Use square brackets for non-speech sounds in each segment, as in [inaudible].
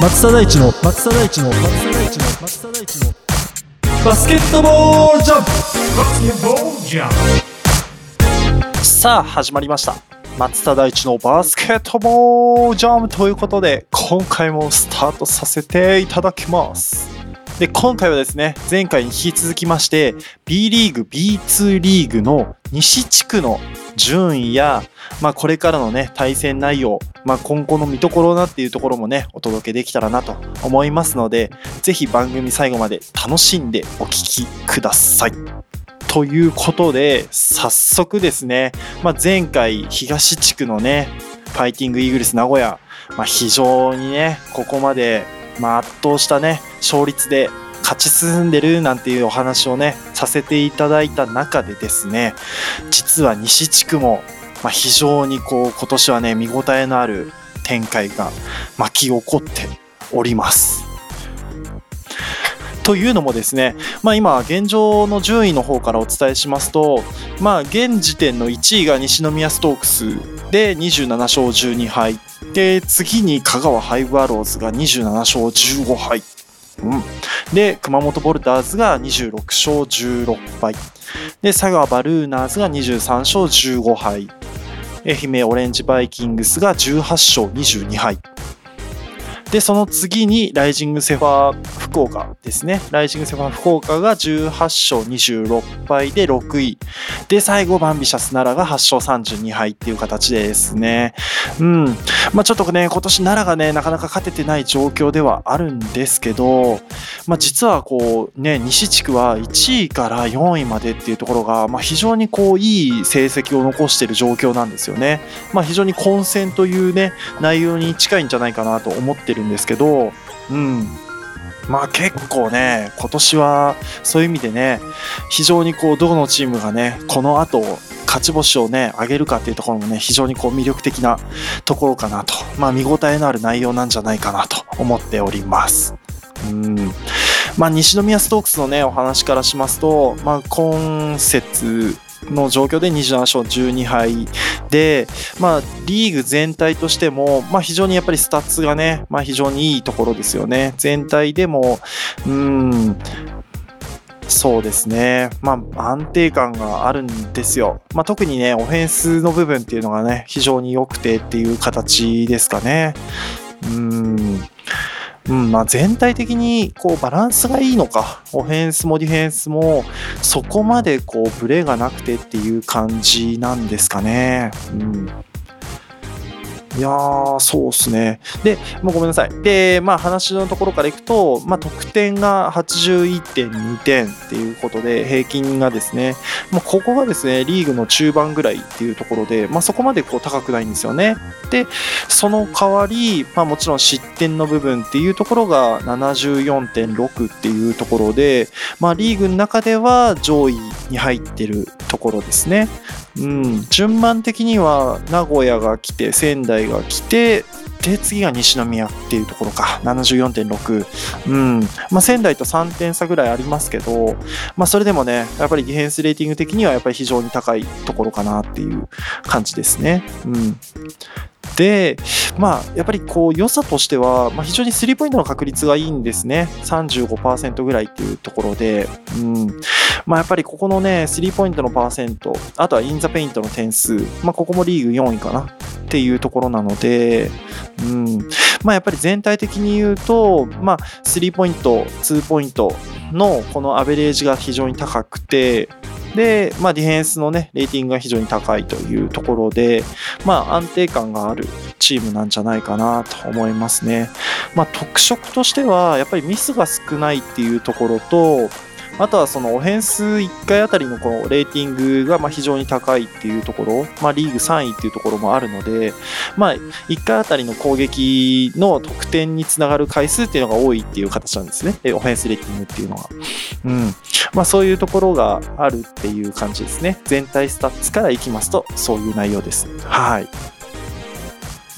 松田大地の松田大スケッスさあ始まりました。松田大地のバスケットボールジャムということで今回もスタートさせていただきます。で今回はですね前回に引き続きまして B リーグ B2 リーグの西地区の順位や、まあ、これからのね対戦内容、まあ、今後の見どころなっていうところもねお届けできたらなと思いますのでぜひ番組最後まで楽しんでお聞きください。ということで早速ですね、まあ、前回東地区のねファイティングイーグルス名古屋、まあ、非常にねここまで、まあ、圧倒したね勝率で勝ち進んでるなんていうお話をねさせていただいた中でですね実は西地区も、まあ、非常にこう今年はね見応えのある展開が巻き起こっております。というのもですね、まあ、今現状の順位の方からお伝えしますと、まあ、現時点の1位が西宮ストークスで27勝12敗。で次に香川ハイブアローズが27勝15敗、うん、で熊本ボルターズが26勝16敗。で佐賀バルーナーズが23勝15敗。愛媛オレンジバイキングスが18勝22敗。で、その次に、ライジングゼファー福岡ですね。ライジングゼファー福岡が18勝26敗で6位。で、最後、バンビシャス奈良が8勝32敗っていう形ですね。うん。まあちょっとね、今年奈良がね、なかなか勝ててない状況ではあるんですけど、まあ実はこう、ね、西地区は1位から4位までっていうところが、まあ非常にこう、いい成績を残している状況なんですよね。まあ非常に混戦というね、内容に近いんじゃないかなと思ってるんですけど、うん。まあ結構ね、今年はそういう意味でね、非常にこう、どのチームがね、この後、勝ち星をね、上げるかっていうところもね、非常にこう魅力的なところかなと、まあ見応えのある内容なんじゃないかなと思っております。うん。まあ西宮ストークスのね、お話からしますと、まあ今節、の状況で27勝12敗で、まあ、リーグ全体としても、まあ、非常にやっぱりスタッツがね、まあ、非常にいいところですよね。全体でも、うん、そうですね。まあ、安定感があるんですよ。まあ、特にね、オフェンスの部分っていうのがね、非常に良くてっていう形ですかね。うん。うんまあ、全体的にこうバランスがいいのか、オフェンスもディフェンスもそこまでこうブレがなくてっていう感じなんですかね。うんいやー、そうですね。で、もうごめんなさい。で、まあ話のところからいくと、まあ得点が81.2点っていうことで、平均がですね、まあここがですね、リーグの中盤ぐらいっていうところで、まあそこまでこう高くないんですよね。で、その代わり、まあもちろん失点の部分っていうところが74.6っていうところで、まあリーグの中では上位に入ってるところですね。うん、順番的には名古屋が来て仙台が来てで次が西宮っていうところか。74.6、うん。まあ、仙台と3点差ぐらいありますけど、まあ、それでもねやっぱりディフェンスレーティング的にはやっぱり非常に高いところかなっていう感じですね。うん。で、まあ、やっぱりこう良さとしては、まあ、非常にスリーポイントの確率がいいんですね。35%ぐらいっていうところで、うん。まあ、やっぱりここのね、スリーポイントのパーセント、あとはインザペイントの点数、まあ、ここもリーグ4位かなっていうところなので、うんまあ、やっぱり全体的に言うと、まあ、スリーポイント、ツーポイントのこのアベレージが非常に高くて、で、まあ、ディフェンスのね、レーティングが非常に高いというところで、まあ、安定感があるチームなんじゃないかなと思いますね。まあ、特色としては、やっぱりミスが少ないっていうところと、あとはそのオフェンス1回あたりのこのレーティングがま非常に高いっていうところ、まあ、リーグ3位っていうところもあるので、まあ、1回あたりの攻撃の得点につながる回数っていうのが多いっていう形なんですね、オフェンスレーティングっていうのは。うんまあ、そういうところがあるっていう感じですね。全体スタッツからいきますと、そういう内容です。はい。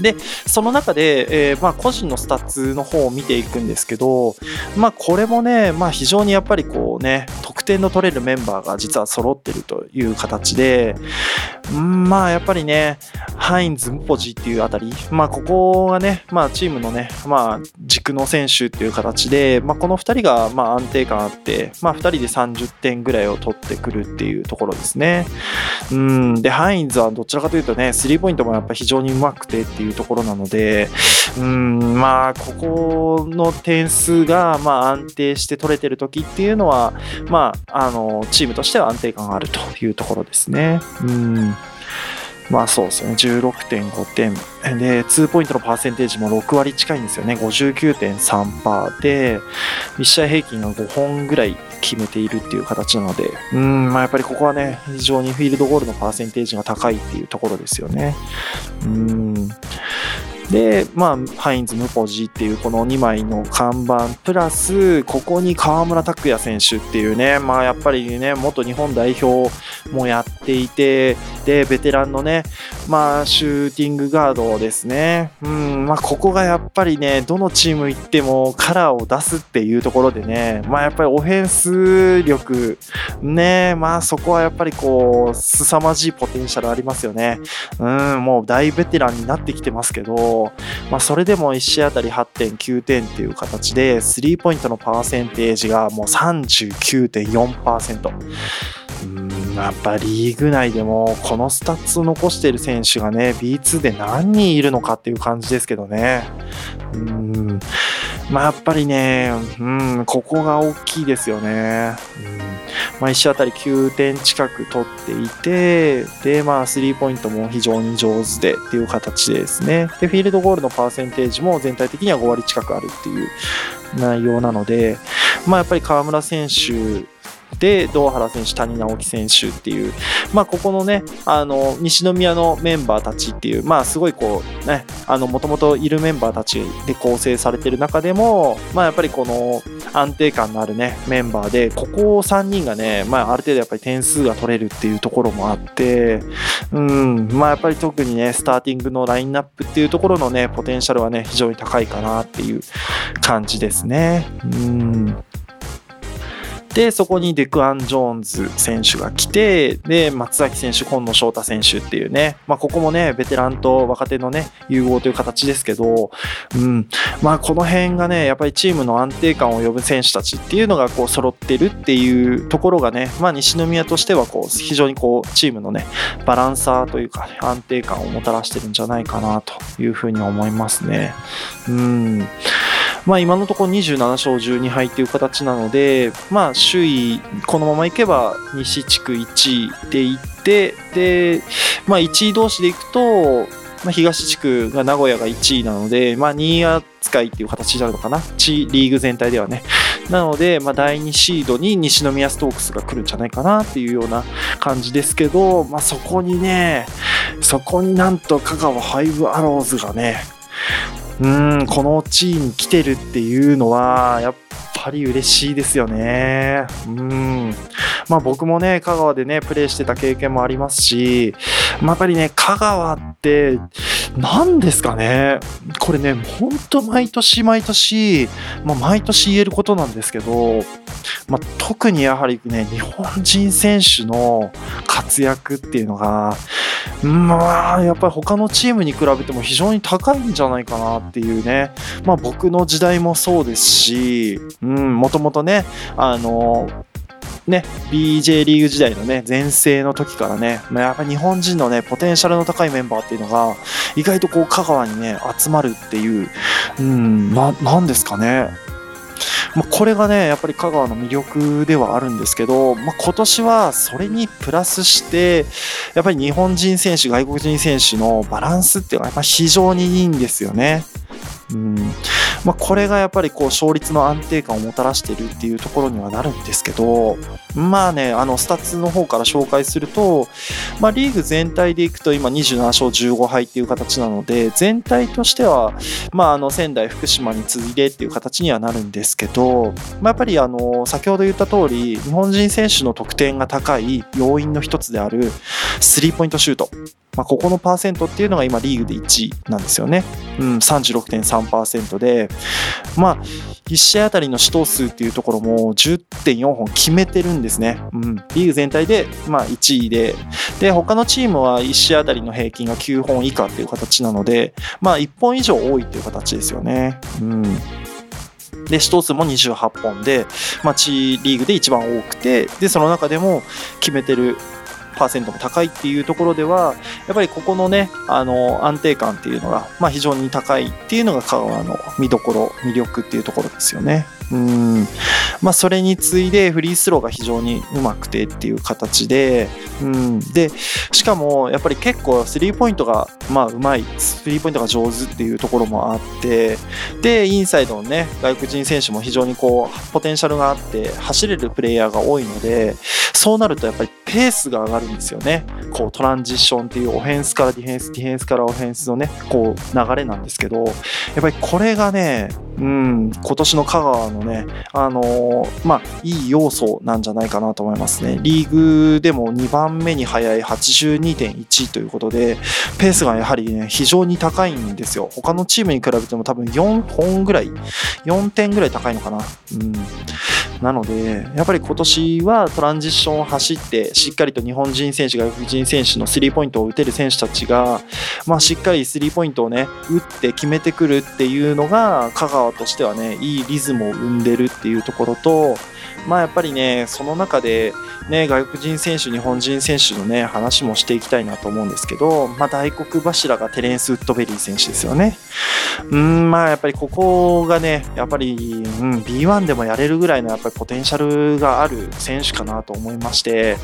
で、その中で、えーまあ、個人のスタッツの方を見ていくんですけど、まあ、これもね、まあ、非常にやっぱりこうね、得点の取れるメンバーが実は揃ってるという形で、まあ、やっぱりね、ハインズ、ムポジっていうあたり、まあ、ここがね、まあ、チームのね、まあ、軸の選手っていう形で、まあ、この2人がまあ安定感あって、まあ、2人で30点ぐらいを取ってくるっていうところですね。うん、で、ハインズはどちらかというとね、スリーポイントもやっぱり非常にうまくてっていうところなので、うん、まあ、ここの点数がまあ安定して取れてる時っていうのは、まあ、あの、チームとしては安定感があるというところですね。うん。まあそうですね、16.5点。で、2ポイントのパーセンテージも6割近いんですよね。59.3%で、1試合平均が5本ぐらい決めているっていう形なので、うん、まあやっぱりここはね、非常にフィールドゴールのパーセンテージが高いっていうところですよね。うん。で、まあ、ハインズ、ムポジっていうこの2枚の看板、プラス、ここに河村拓也選手っていうね、まあやっぱりね、元日本代表もやっていて、で、ベテランのね、まあ、シューティングガードですね。うん、まあ、ここがやっぱりね、どのチーム行ってもカラーを出すっていうところでね、まあ、やっぱりオフェンス力、ね、まあ、そこはやっぱりこう、凄まじいポテンシャルありますよね。うん、もう大ベテランになってきてますけど、まあ、それでも1試合あたり8.9点っていう形で、スリーポイントのパーセンテージがもう39.4%。うんやっぱリーグ内でもこのスタッツを残している選手がね B2 で何人いるのかっていう感じですけどねうんまあやっぱりねうんここが大きいですよね。うん。まあ1試合あたり9点近く取っていてでまあスリーポイントも非常に上手でっていう形でですね。でフィールドゴールのパーセンテージも全体的には5割近くあるっていう内容なのでまあやっぱり河村選手で堂原選手、谷直樹選手っていう、まあ、ここのね、あの西宮のメンバーたちっていう、まあ、すごいこうね、あのもともといるメンバーたちで構成されてる中でも、まあ、やっぱりこの安定感のあるね、メンバーで、ここ3人がね、まあ、ある程度やっぱり点数が取れるっていうところもあって、うん、まあ、やっぱり特にね、スターティングのラインナップっていうところのね、ポテンシャルはね、非常に高いかなっていう感じですね。うんで、そこにデクアン・ジョーンズ選手が来て、で、松崎選手、今野翔太選手っていうね、まあ、ここもね、ベテランと若手のね、融合という形ですけど、うん、まあ、この辺がね、やっぱりチームの安定感を呼ぶ選手たちっていうのが、こう、揃ってるっていうところがね、まあ、西宮としては、こう、非常にこう、チームのね、バランサーというか、安定感をもたらしてるんじゃないかなというふうに思いますね。うん。まあ、今のところ27勝12敗という形なので、まあ、首位、このままいけば西地区1位でいって、で、まあ、1位同士でいくと、まあ、東地区が名古屋が1位なので、まあ、2位扱いっていう形になるのかな、チリーグ全体ではね。なので、まあ、第2シードに西宮ストークスが来るんじゃないかなっていうような感じですけど、まあ、そこにね、そこになんと香川ファイブアローズがね、うん、この地位に来てるっていうのは、やっぱり嬉しいですよね。うん。まあ僕もね、香川でね、プレイしてた経験もありますし、まあ、やっぱりね、香川って、何ですかね。これね、ほんと毎年毎年、まあ毎年言えることなんですけど、まあ特にやはりね、日本人選手の活躍っていうのが、まあ、やっぱり他のチームに比べても非常に高いんじゃないかなっていうね。まあ僕の時代もそうですし、うん、もともとね、あの、ね、BJ リーグ時代のね、全盛の時からね、まあ、やっぱ日本人のね、ポテンシャルの高いメンバーっていうのが、意外とこう、香川にね、集まるっていう、うん、な、なんですかね。まあ、これがね、やっぱり香川の魅力ではあるんですけど、まあ、今年はそれにプラスして、やっぱり日本人選手、外国人選手のバランスっていうのはやっぱ非常にいいんですよね。うんまあ、これがやっぱりこう勝率の安定感をもたらしているっていうところにはなるんですけど、まあね、あのスタッツの方から紹介すると、まあ、リーグ全体でいくと今27勝15敗っていう形なので、全体としては、まあ、あの仙台、福島に次いでっていう形にはなるんですけど、まあ、やっぱりあの先ほど言った通り、日本人選手の得点が高い要因の一つであるスリーポイントシュート。まあ、ここのパーセントっていうのが今リーグで1位なんですよね。うん、36.3%で、まあ、1試合あたりの試投数っていうところも10.4本決めてるんですね。うん、リーグ全体で、まあ、1位で、で、他のチームは1試合あたりの平均が9本以下っていう形なので、まあ、1本以上多いっていう形ですよね。うん。で、試投数も28本で、まあ、チーリーグで一番多くて、で、その中でも決めてるパーセントも高いっていうところでは、やっぱりここのね、あの、安定感っていうのが、まあ、非常に高いっていうのが香川の見どころ、魅力っていうところですよね。うん。まあ、それに次いでフリースローが非常にうまくてっていう形で、うん。で、しかも、やっぱり結構スリーポイントが、まあ、うまい、スリーポイントが上手っていうところもあって、で、インサイドのね、外国人選手も非常にこう、ポテンシャルがあって、走れるプレイヤーが多いので、そうなるとやっぱりペースが上がるんですよね。こうトランジションっていうオフェンスからディフェンス、ディフェンスからオフェンスのね、こう流れなんですけど、やっぱりこれがね、うん、今年の香川のね、あのーまあ、いい要素なんじゃないかなと思いますね。リーグでも2番目に速い82.1ということで、ペースがやはりね、非常に高いんですよ。他のチームに比べても多分4本ぐらい、4点ぐらい高いのかな。うん。なので、やっぱり今年はトランジッションを走って、しっかりと日本人選手、外国人選手のスリーポイントを打てる選手たちが、まあ、しっかりスリーポイントをね、打って決めてくるっていうのが、香川としてはね、いいリズムを生んでるっていうところと、まあやっぱりね、その中で、ね、外国人選手、日本人選手のね、話もしていきたいなと思うんですけど、まあ大黒柱がテレンス・ウッドベリー選手ですよね。うん、まあやっぱりここがね、やっぱり、うん、B1 でもやれるぐらいのやっぱりポテンシャルがある選手かなと思いまして、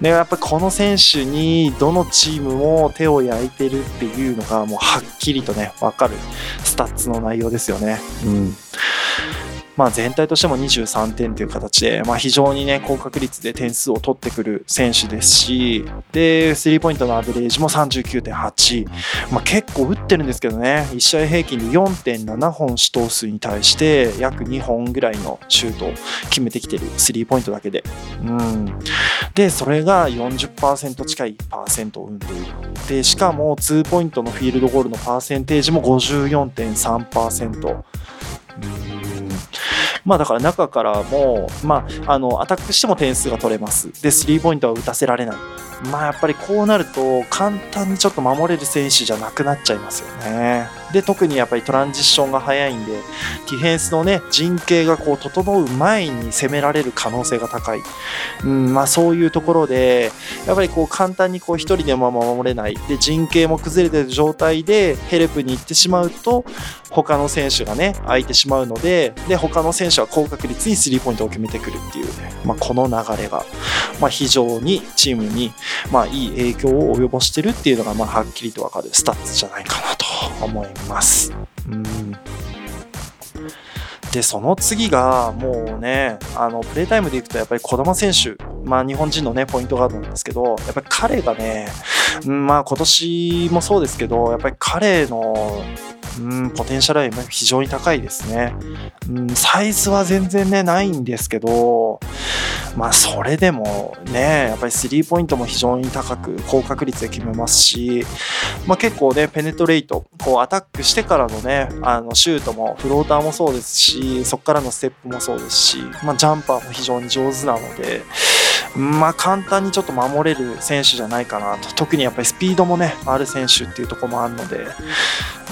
で、やっぱりこの選手にどのチームも手を焼いてるっていうのがもうはっきりとね、わかるスタッツの内容ですよね。うん。まあ、全体としても23点という形で、まあ、非常にね、高確率で点数を取ってくる選手ですし、で、スリーポイントのアベレージも39.8。まあ、結構打ってるんですけどね、1試合平均で4.7本試投数に対して、約2本ぐらいのシュートを決めてきてる、スリーポイントだけで。うん。で、それが40%近いパーセントを生んでいる。で、しかも、2ポイントのフィールドゴールのパーセンテージも54.3%。うんまあだから中からも、まあ、あの、アタックしても点数が取れます。で、スリーポイントは打たせられない。まあやっぱりこうなると、簡単にちょっと守れる選手じゃなくなっちゃいますよね。で、特にやっぱりトランジッションが早いんで、ディフェンスのね、陣形がこう整う前に攻められる可能性が高い。うん、まあそういうところで、やっぱりこう簡単にこう一人でも守れない。で、陣形も崩れてる状態でヘルプに行ってしまうと、他の選手がね、空いてしまうので、で、他の選手は高確率にスリーポイントを決めてくるっていうね、まあこの流れが、まあ非常にチームに、まあいい影響を及ぼしてるっていうのが、まあはっきりとわかるスタッツじゃないかなと思います。ますうん。で、その次が、もうね、あの、プレータイムでいくと、やっぱり児玉選手、まあ、日本人のね、ポイントガードなんですけど、やっぱり彼がね、まあ、今年もそうですけど、やっぱり彼の、うん、ポテンシャルは非常に高いですね。うん、サイズは全然ね、ないんですけど、まあ、それでもね、やっぱりスリーポイントも非常に高く、高確率で決めますし、まあ、結構ね、ペネトレイト、こうアタックしてからのね、あのシュートもフローターもそうですし、そこからのステップもそうですし、まあ、ジャンパーも非常に上手なので、まあ、簡単にちょっと守れる選手じゃないかなと。特にやっぱりスピードもね、ある選手っていうところもあるので、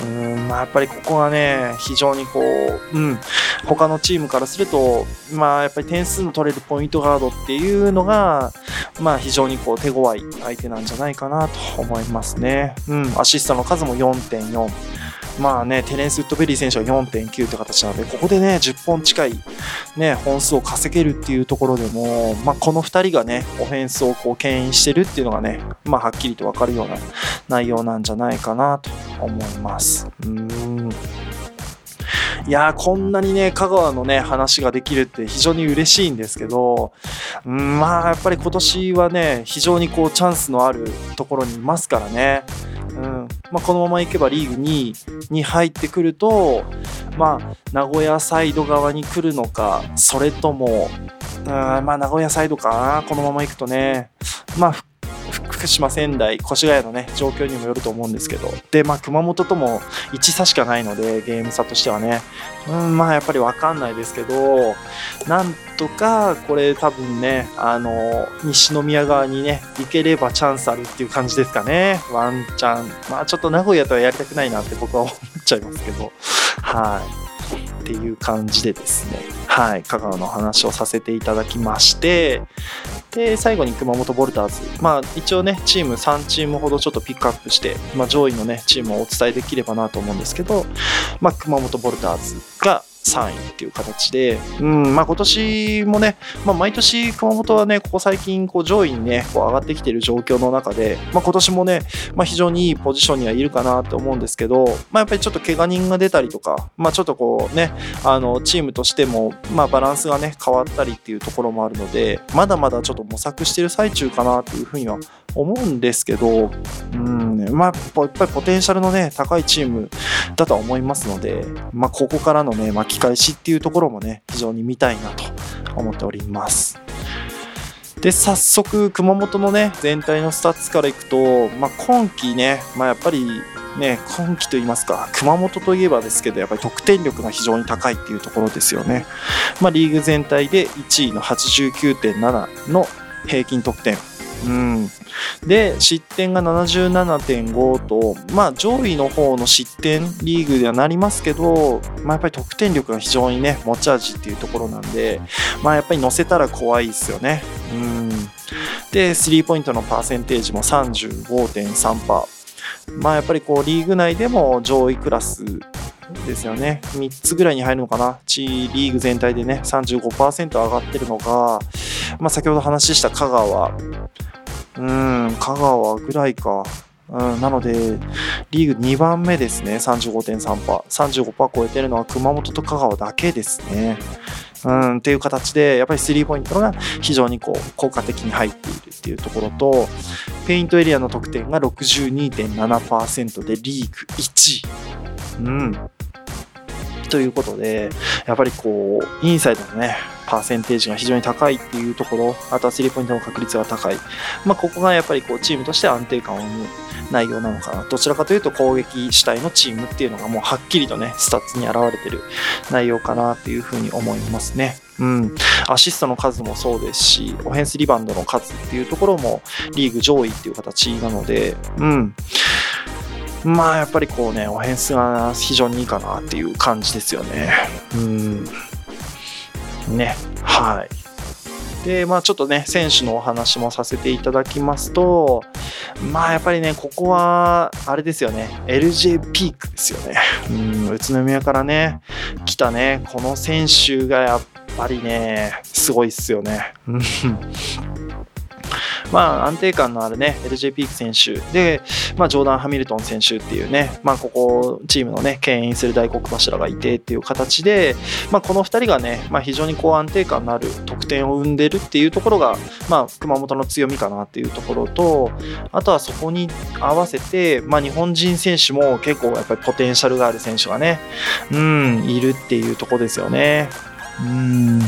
うん、まあ、やっぱりここがね、非常にこう、うん、他のチームからすると、まあ、やっぱり点数の取れるポイントガードっていうのが、まあ、非常にこう手強い相手なんじゃないかなと思いますね。うん、アシストの数も4.4。まあね、テレンス・ウッドベリー選手は4.9って形なので、ここでね、10本近い、ね、本数を稼げるっていうところでも、まあ、この2人がね、オフェンスをこう牽引してるっていうのがね、まあ、はっきりと分かるような内容なんじゃないかなと思います。うんいやこんなにね香川のね話ができるって非常に嬉しいんですけどまあやっぱり今年はね非常にこうチャンスのあるところにいますからね。まあ、このままいけばリーグ2位に入ってくると、まあ、名古屋サイド側に来るのかそれともうんまあ名古屋サイドかなこのままいくとね。まあ福島、仙台、越谷のね、状況にもよると思うんですけど、で、まあ、熊本とも1差しかないので、ゲーム差としてはね、うん、まあ、やっぱり分かんないですけど、なんとか、これ多分ね、あの、西宮側にね、行ければチャンスあるっていう感じですかね、ワンチャン。まあ、ちょっと名古屋とはやりたくないなって僕は思っちゃいますけど、はい。っていう感じでですね、はい、香川の話をさせていただきまして、で、最後に熊本ボルターズ。まあ、一応ね、チーム3チームほどちょっとピックアップして、まあ、上位のね、チームをお伝えできればなと思うんですけど、まあ、熊本ボルターズが3位っていう形で、うん、まあ今年もね、まあ毎年熊本はね、ここ最近こう上位にね、こう上がってきている状況の中で、まあ今年もね、まあ非常にいいポジションにはいるかなと思うんですけど、まあやっぱりちょっと怪我人が出たりとか、まあちょっとこうね、あのチームとしても、まあバランスがね、変わったりっていうところもあるので、まだまだちょっと模索してる最中かなというふうには思うんですけど、うん、まあやっぱりポテンシャルのね、高いチームだとは思いますので、まあここからのね、巻き返しっていうところもね、非常に見たいなと思っております。で、早速、熊本のね、全体のスタッツからいくと、まあ今季ね、まあやっぱりね、今季といいますか、熊本といえばですけど、やっぱり得点力が非常に高いっていうところですよね。まあリーグ全体で1位の89.7の平均得点。うん、で失点が77.5と、まあ、上位の方の失点リーグではなりますけど、まあ、やっぱり得点力が非常にね持ち味っていうところなんで、まあ、やっぱり乗せたら怖いですよね。うんでスリーポイントのパーセンテージも35.3%。まあやっぱりこうリーグ内でも上位クラスですよね。3つぐらいに入るのかな。チーリーグ全体でね、35%上がってるのが、まあ先ほど話した香川、うん、香川ぐらいか。うん、なので、リーグ2番目ですね、35.3%。35%超えてるのは熊本と香川だけですね。うん、っていう形で、やっぱりスリーポイントが非常にこう効果的に入っているっていうところと、ペイントエリアの得点が62.7%でリーグ1位。うん。ということで、やっぱりこう、インサイドのね、パーセンテージが非常に高いっていうところ、あとはスリーポイントの確率が高い。まあ、ここがやっぱりこう、チームとして安定感を生む内容なのかな。どちらかというと攻撃主体のチームっていうのがもうはっきりとね、スタッツに現れてる内容かなっていうふうに思いますね。うん。アシストの数もそうですし、オフェンスリバウンドの数っていうところもリーグ上位っていう形なので、うん。まあやっぱりこうね、オフェンスが非常にいいかなっていう感じですよね。うん。ね、はい。で、まあちょっとね、選手のお話もさせていただきますと、まあやっぱりね、ここは、あれですよね、LJ ピークですよね。うん、宇都宮からね、来たね、この選手がやっぱりね、すごいっすよね。まあ、安定感のあるね、LJ ピーク選手で、まあ、ジョーダン・ハミルトン選手っていうね、まあ、ここ、チームのね、牽引する大黒柱がいてっていう形で、まあ、この2人がね、まあ、非常にこう安定感のある得点を生んでるっていうところが、まあ、熊本の強みかなっていうところと、あとはそこに合わせて、まあ、日本人選手も結構やっぱりポテンシャルがある選手がね、うん、いるっていうところですよね。うん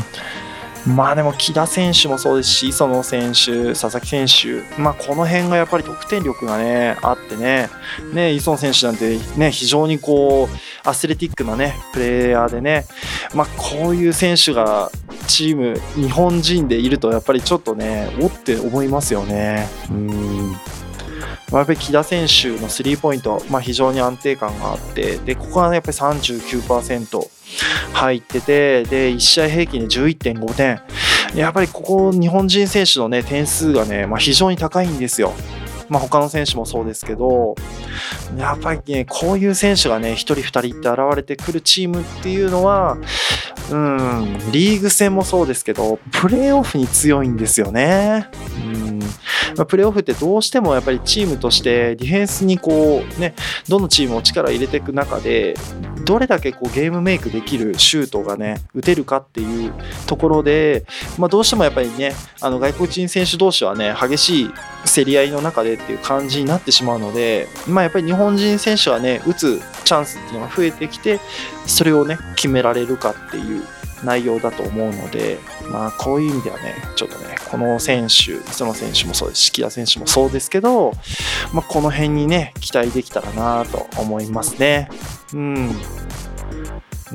まあでも木田選手もそうですし、磯野選手、佐々木選手、まあこの辺がやっぱり得点力がね、あってね、ね、磯野選手なんてね、非常にこう、アスレティックなね、プレイヤーでね、まあこういう選手がチーム、日本人でいるとやっぱりちょっとね、おって思いますよね。うん。やっぱり木田選手のスリーポイント、まあ、非常に安定感があって、で、ここはね、やっぱり39%入ってて、で、1試合平均で11.5点。やっぱりここ、日本人選手のね、点数がね、まあ、非常に高いんですよ。まあ、他の選手もそうですけど、やっぱりね、こういう選手がね、1人、2人って現れてくるチームっていうのは、うん、リーグ戦もそうですけど、プレーオフに強いんですよね。うんまあ、プレーオフってどうしてもやっぱりチームとしてディフェンスにこうねどのチームも力を入れていく中でどれだけこうゲームメイクできるシュートがね打てるかっていうところで、まあ、どうしてもやっぱりねあの外国人選手同士はね激しい競り合いの中でっていう感じになってしまうので、まあ、やっぱり日本人選手はね打つチャンスっていうのが増えてきてそれをね決められるかっていう内容だと思うので、まあ、こういう意味ではね、ちょっとね、この選手、磯野選手もそうですし、木田選手もそうですけど、まあ、この辺にね、期待できたらなと思いますね。うん。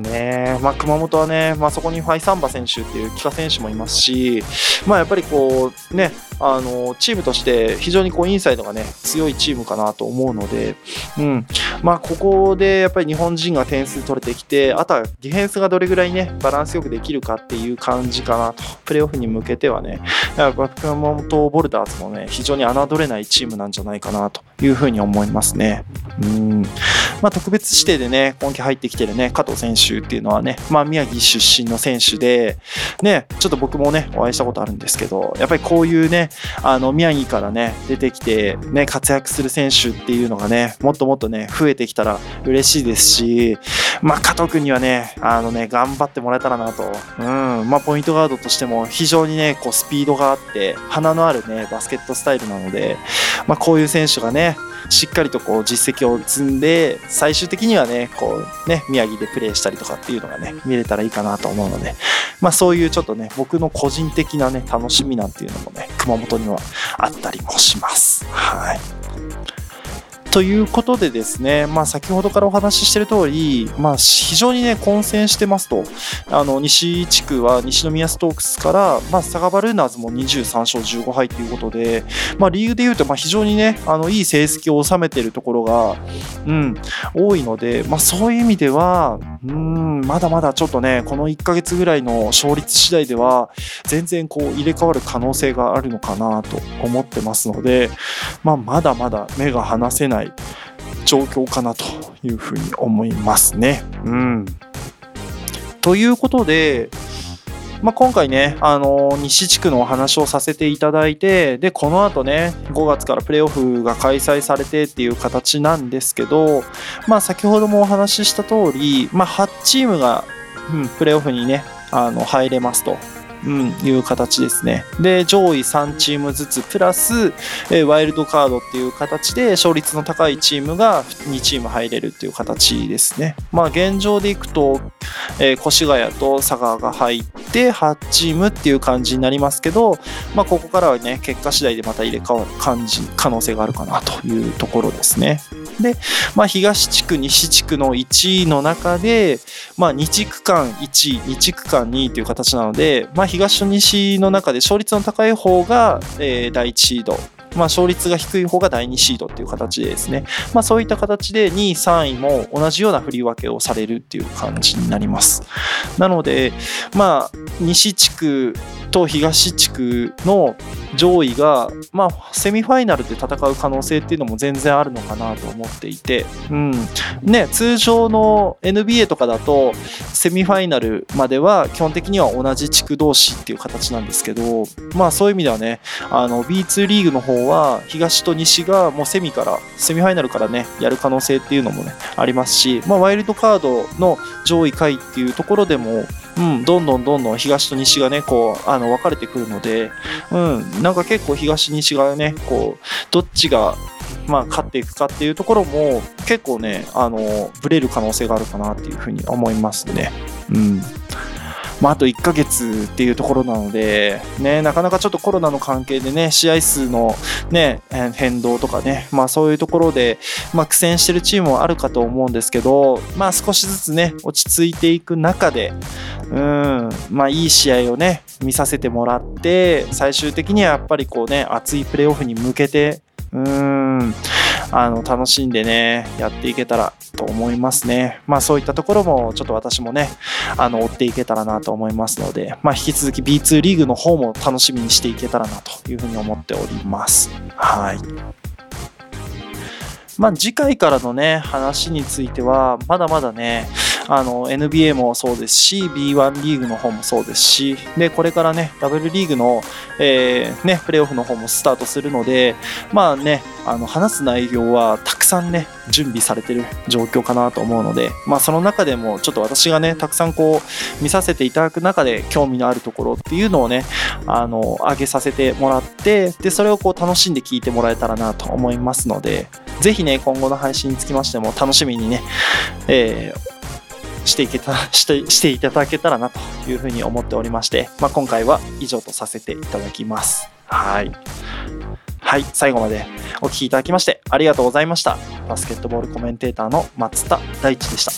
ね。まあ、熊本はね、まあ、そこにファイサンバ選手っていう木田選手もいますし、まあ、やっぱりこう、ね、あのチームとして非常にこうインサイドが、ね、強いチームかなと思うので、うん。まあ、ここでやっぱり日本人が点数取れてきて、あとはディフェンスがどれぐらい、ね、バランスよくできるかっていう感じかなと、プレーオフに向けてはね、やっぱ熊本ボルダーズも、ね、非常に侮れないチームなんじゃないかなというふうに思いますね。うん。まあ、特別指定でね、今季入ってきてるね、加藤選手っていうのはね、まあ、宮城出身の選手で、ね、ちょっと僕もね、お会いしたことあるんですけど、やっぱりこういうね、あの、宮城からね、出てきて、ね、活躍する選手っていうのがね、もっともっとね、増えてきたら嬉しいですし、まあ、加藤君にはね、あのね、頑張ってもらえたらなと。うん、まあ、ポイントガードとしても非常にね、こう、スピードがあって、花のあるね、バスケットスタイルなので、まあ、こういう選手がね、しっかりとこう実績を積んで最終的にはねこうね宮城でプレーしたりとかっていうのがね見れたらいいかなと思うので。まあそういうちょっとね僕の個人的なね楽しみなんていうのもね熊本にはあったりもします。はい。ということでですね、まあ、先ほどからお話ししている通り、まあ、非常にね、混戦してますと、あの西地区は西宮ストークスから、まあ、佐賀バルーナーズも23勝15敗ということで、まあ、リーグでいうと、まあ、非常にね、あのいい成績を収めているところが、うん、多いので、まあ、そういう意味では、うん、まだまだちょっとね、この1ヶ月ぐらいの勝率次第では、全然こう入れ替わる可能性があるのかなと思ってますので、まあ、まだまだ目が離せない状況かなというふうに思いますね。うん、ということで、まあ、今回ね、あのー、西地区のお話をさせていただいて、で、この後ね、5月からプレーオフが開催されてっていう形なんですけど、まあ、先ほどもお話しした通り、まあ、8チームが、うん、プレーオフにね、あの、入れますと。うん、いう形ですね。で、上位3チームずつプラス、え、ワイルドカードっていう形で勝率の高いチームが2チーム入れるっていう形ですね。まあ現状でいくと、えー、越谷と佐賀が入って8チームっていう感じになりますけど、まあここからはね、結果次第でまた入れ替わる感じ、可能性があるかなというところですね。で、まあ東地区、西地区の1位の中で、まあ2地区間1位、2地区間2位という形なので、まあ東と西の中で勝率の高い方が、えー、第1シード。まあ、勝率が低い方が第2シードっていう形でですね、まあ、そういった形で2位、3位も同じような振り分けをされるっていう感じになります。なので、まあ、西地区と東地区の上位が、まあ、セミファイナルで戦う可能性っていうのも全然あるのかなと思っていて、うん。ね、通常の NBA とかだとセミファイナルまでは基本的には同じ地区同士っていう形なんですけど、まあ、そういう意味ではねあの B2 リーグの方は東と西がもうセミからセミファイナルからねやる可能性っていうのもねありますし、まあ、ワイルドカードの上位回っていうところでもうん、どんどんどんどん東と西がね、こう、あの、分かれてくるので、うん、なんか結構東西がね、こう、どっちが、まあ、勝っていくかっていうところも、結構ね、あの、ブレる可能性があるかなっていうふうに思いますね。うん。まあ、あと1ヶ月っていうところなので、ね、なかなかちょっとコロナの関係でね、試合数の、ね、変動とかね、まあ、そういうところで、まあ、苦戦してるチームはあるかと思うんですけど、まあ、少しずつね、落ち着いていく中で、うん、まあ、いい試合をね、見させてもらって、最終的にはやっぱりこうね、熱いプレーオフに向けて、うん、あの、楽しんでね、やっていけたらと思いますね。まあそういったところもちょっと私もね、あの、追っていけたらなと思いますので、まあ引き続き B2 リーグの方も楽しみにしていけたらなというふうに思っております。はい。まあ次回からのね、話については、まだまだね、あの NBA もそうですし B1 リーグの方もそうですしでこれからねダブルリーグの、えー、ね、プレーオフの方もスタートするのでまあねあの話す内容はたくさんね準備されてる状況かなと思うので、まあ、その中でもちょっと私がねたくさんこう見させていただく中で興味のあるところっていうのをねあの上げさせてもらってでそれをこう楽しんで聞いてもらえたらなと思いますのでぜひね今後の配信につきましても楽しみにね、えーしていけた [laughs] してしていただけたらなというふうに思っておりまして、まあ、今回は以上とさせていただきます。はい。はい、最後までお聴きいただきましてありがとうございました。バスケットボールコメンテーターの松田大地でした。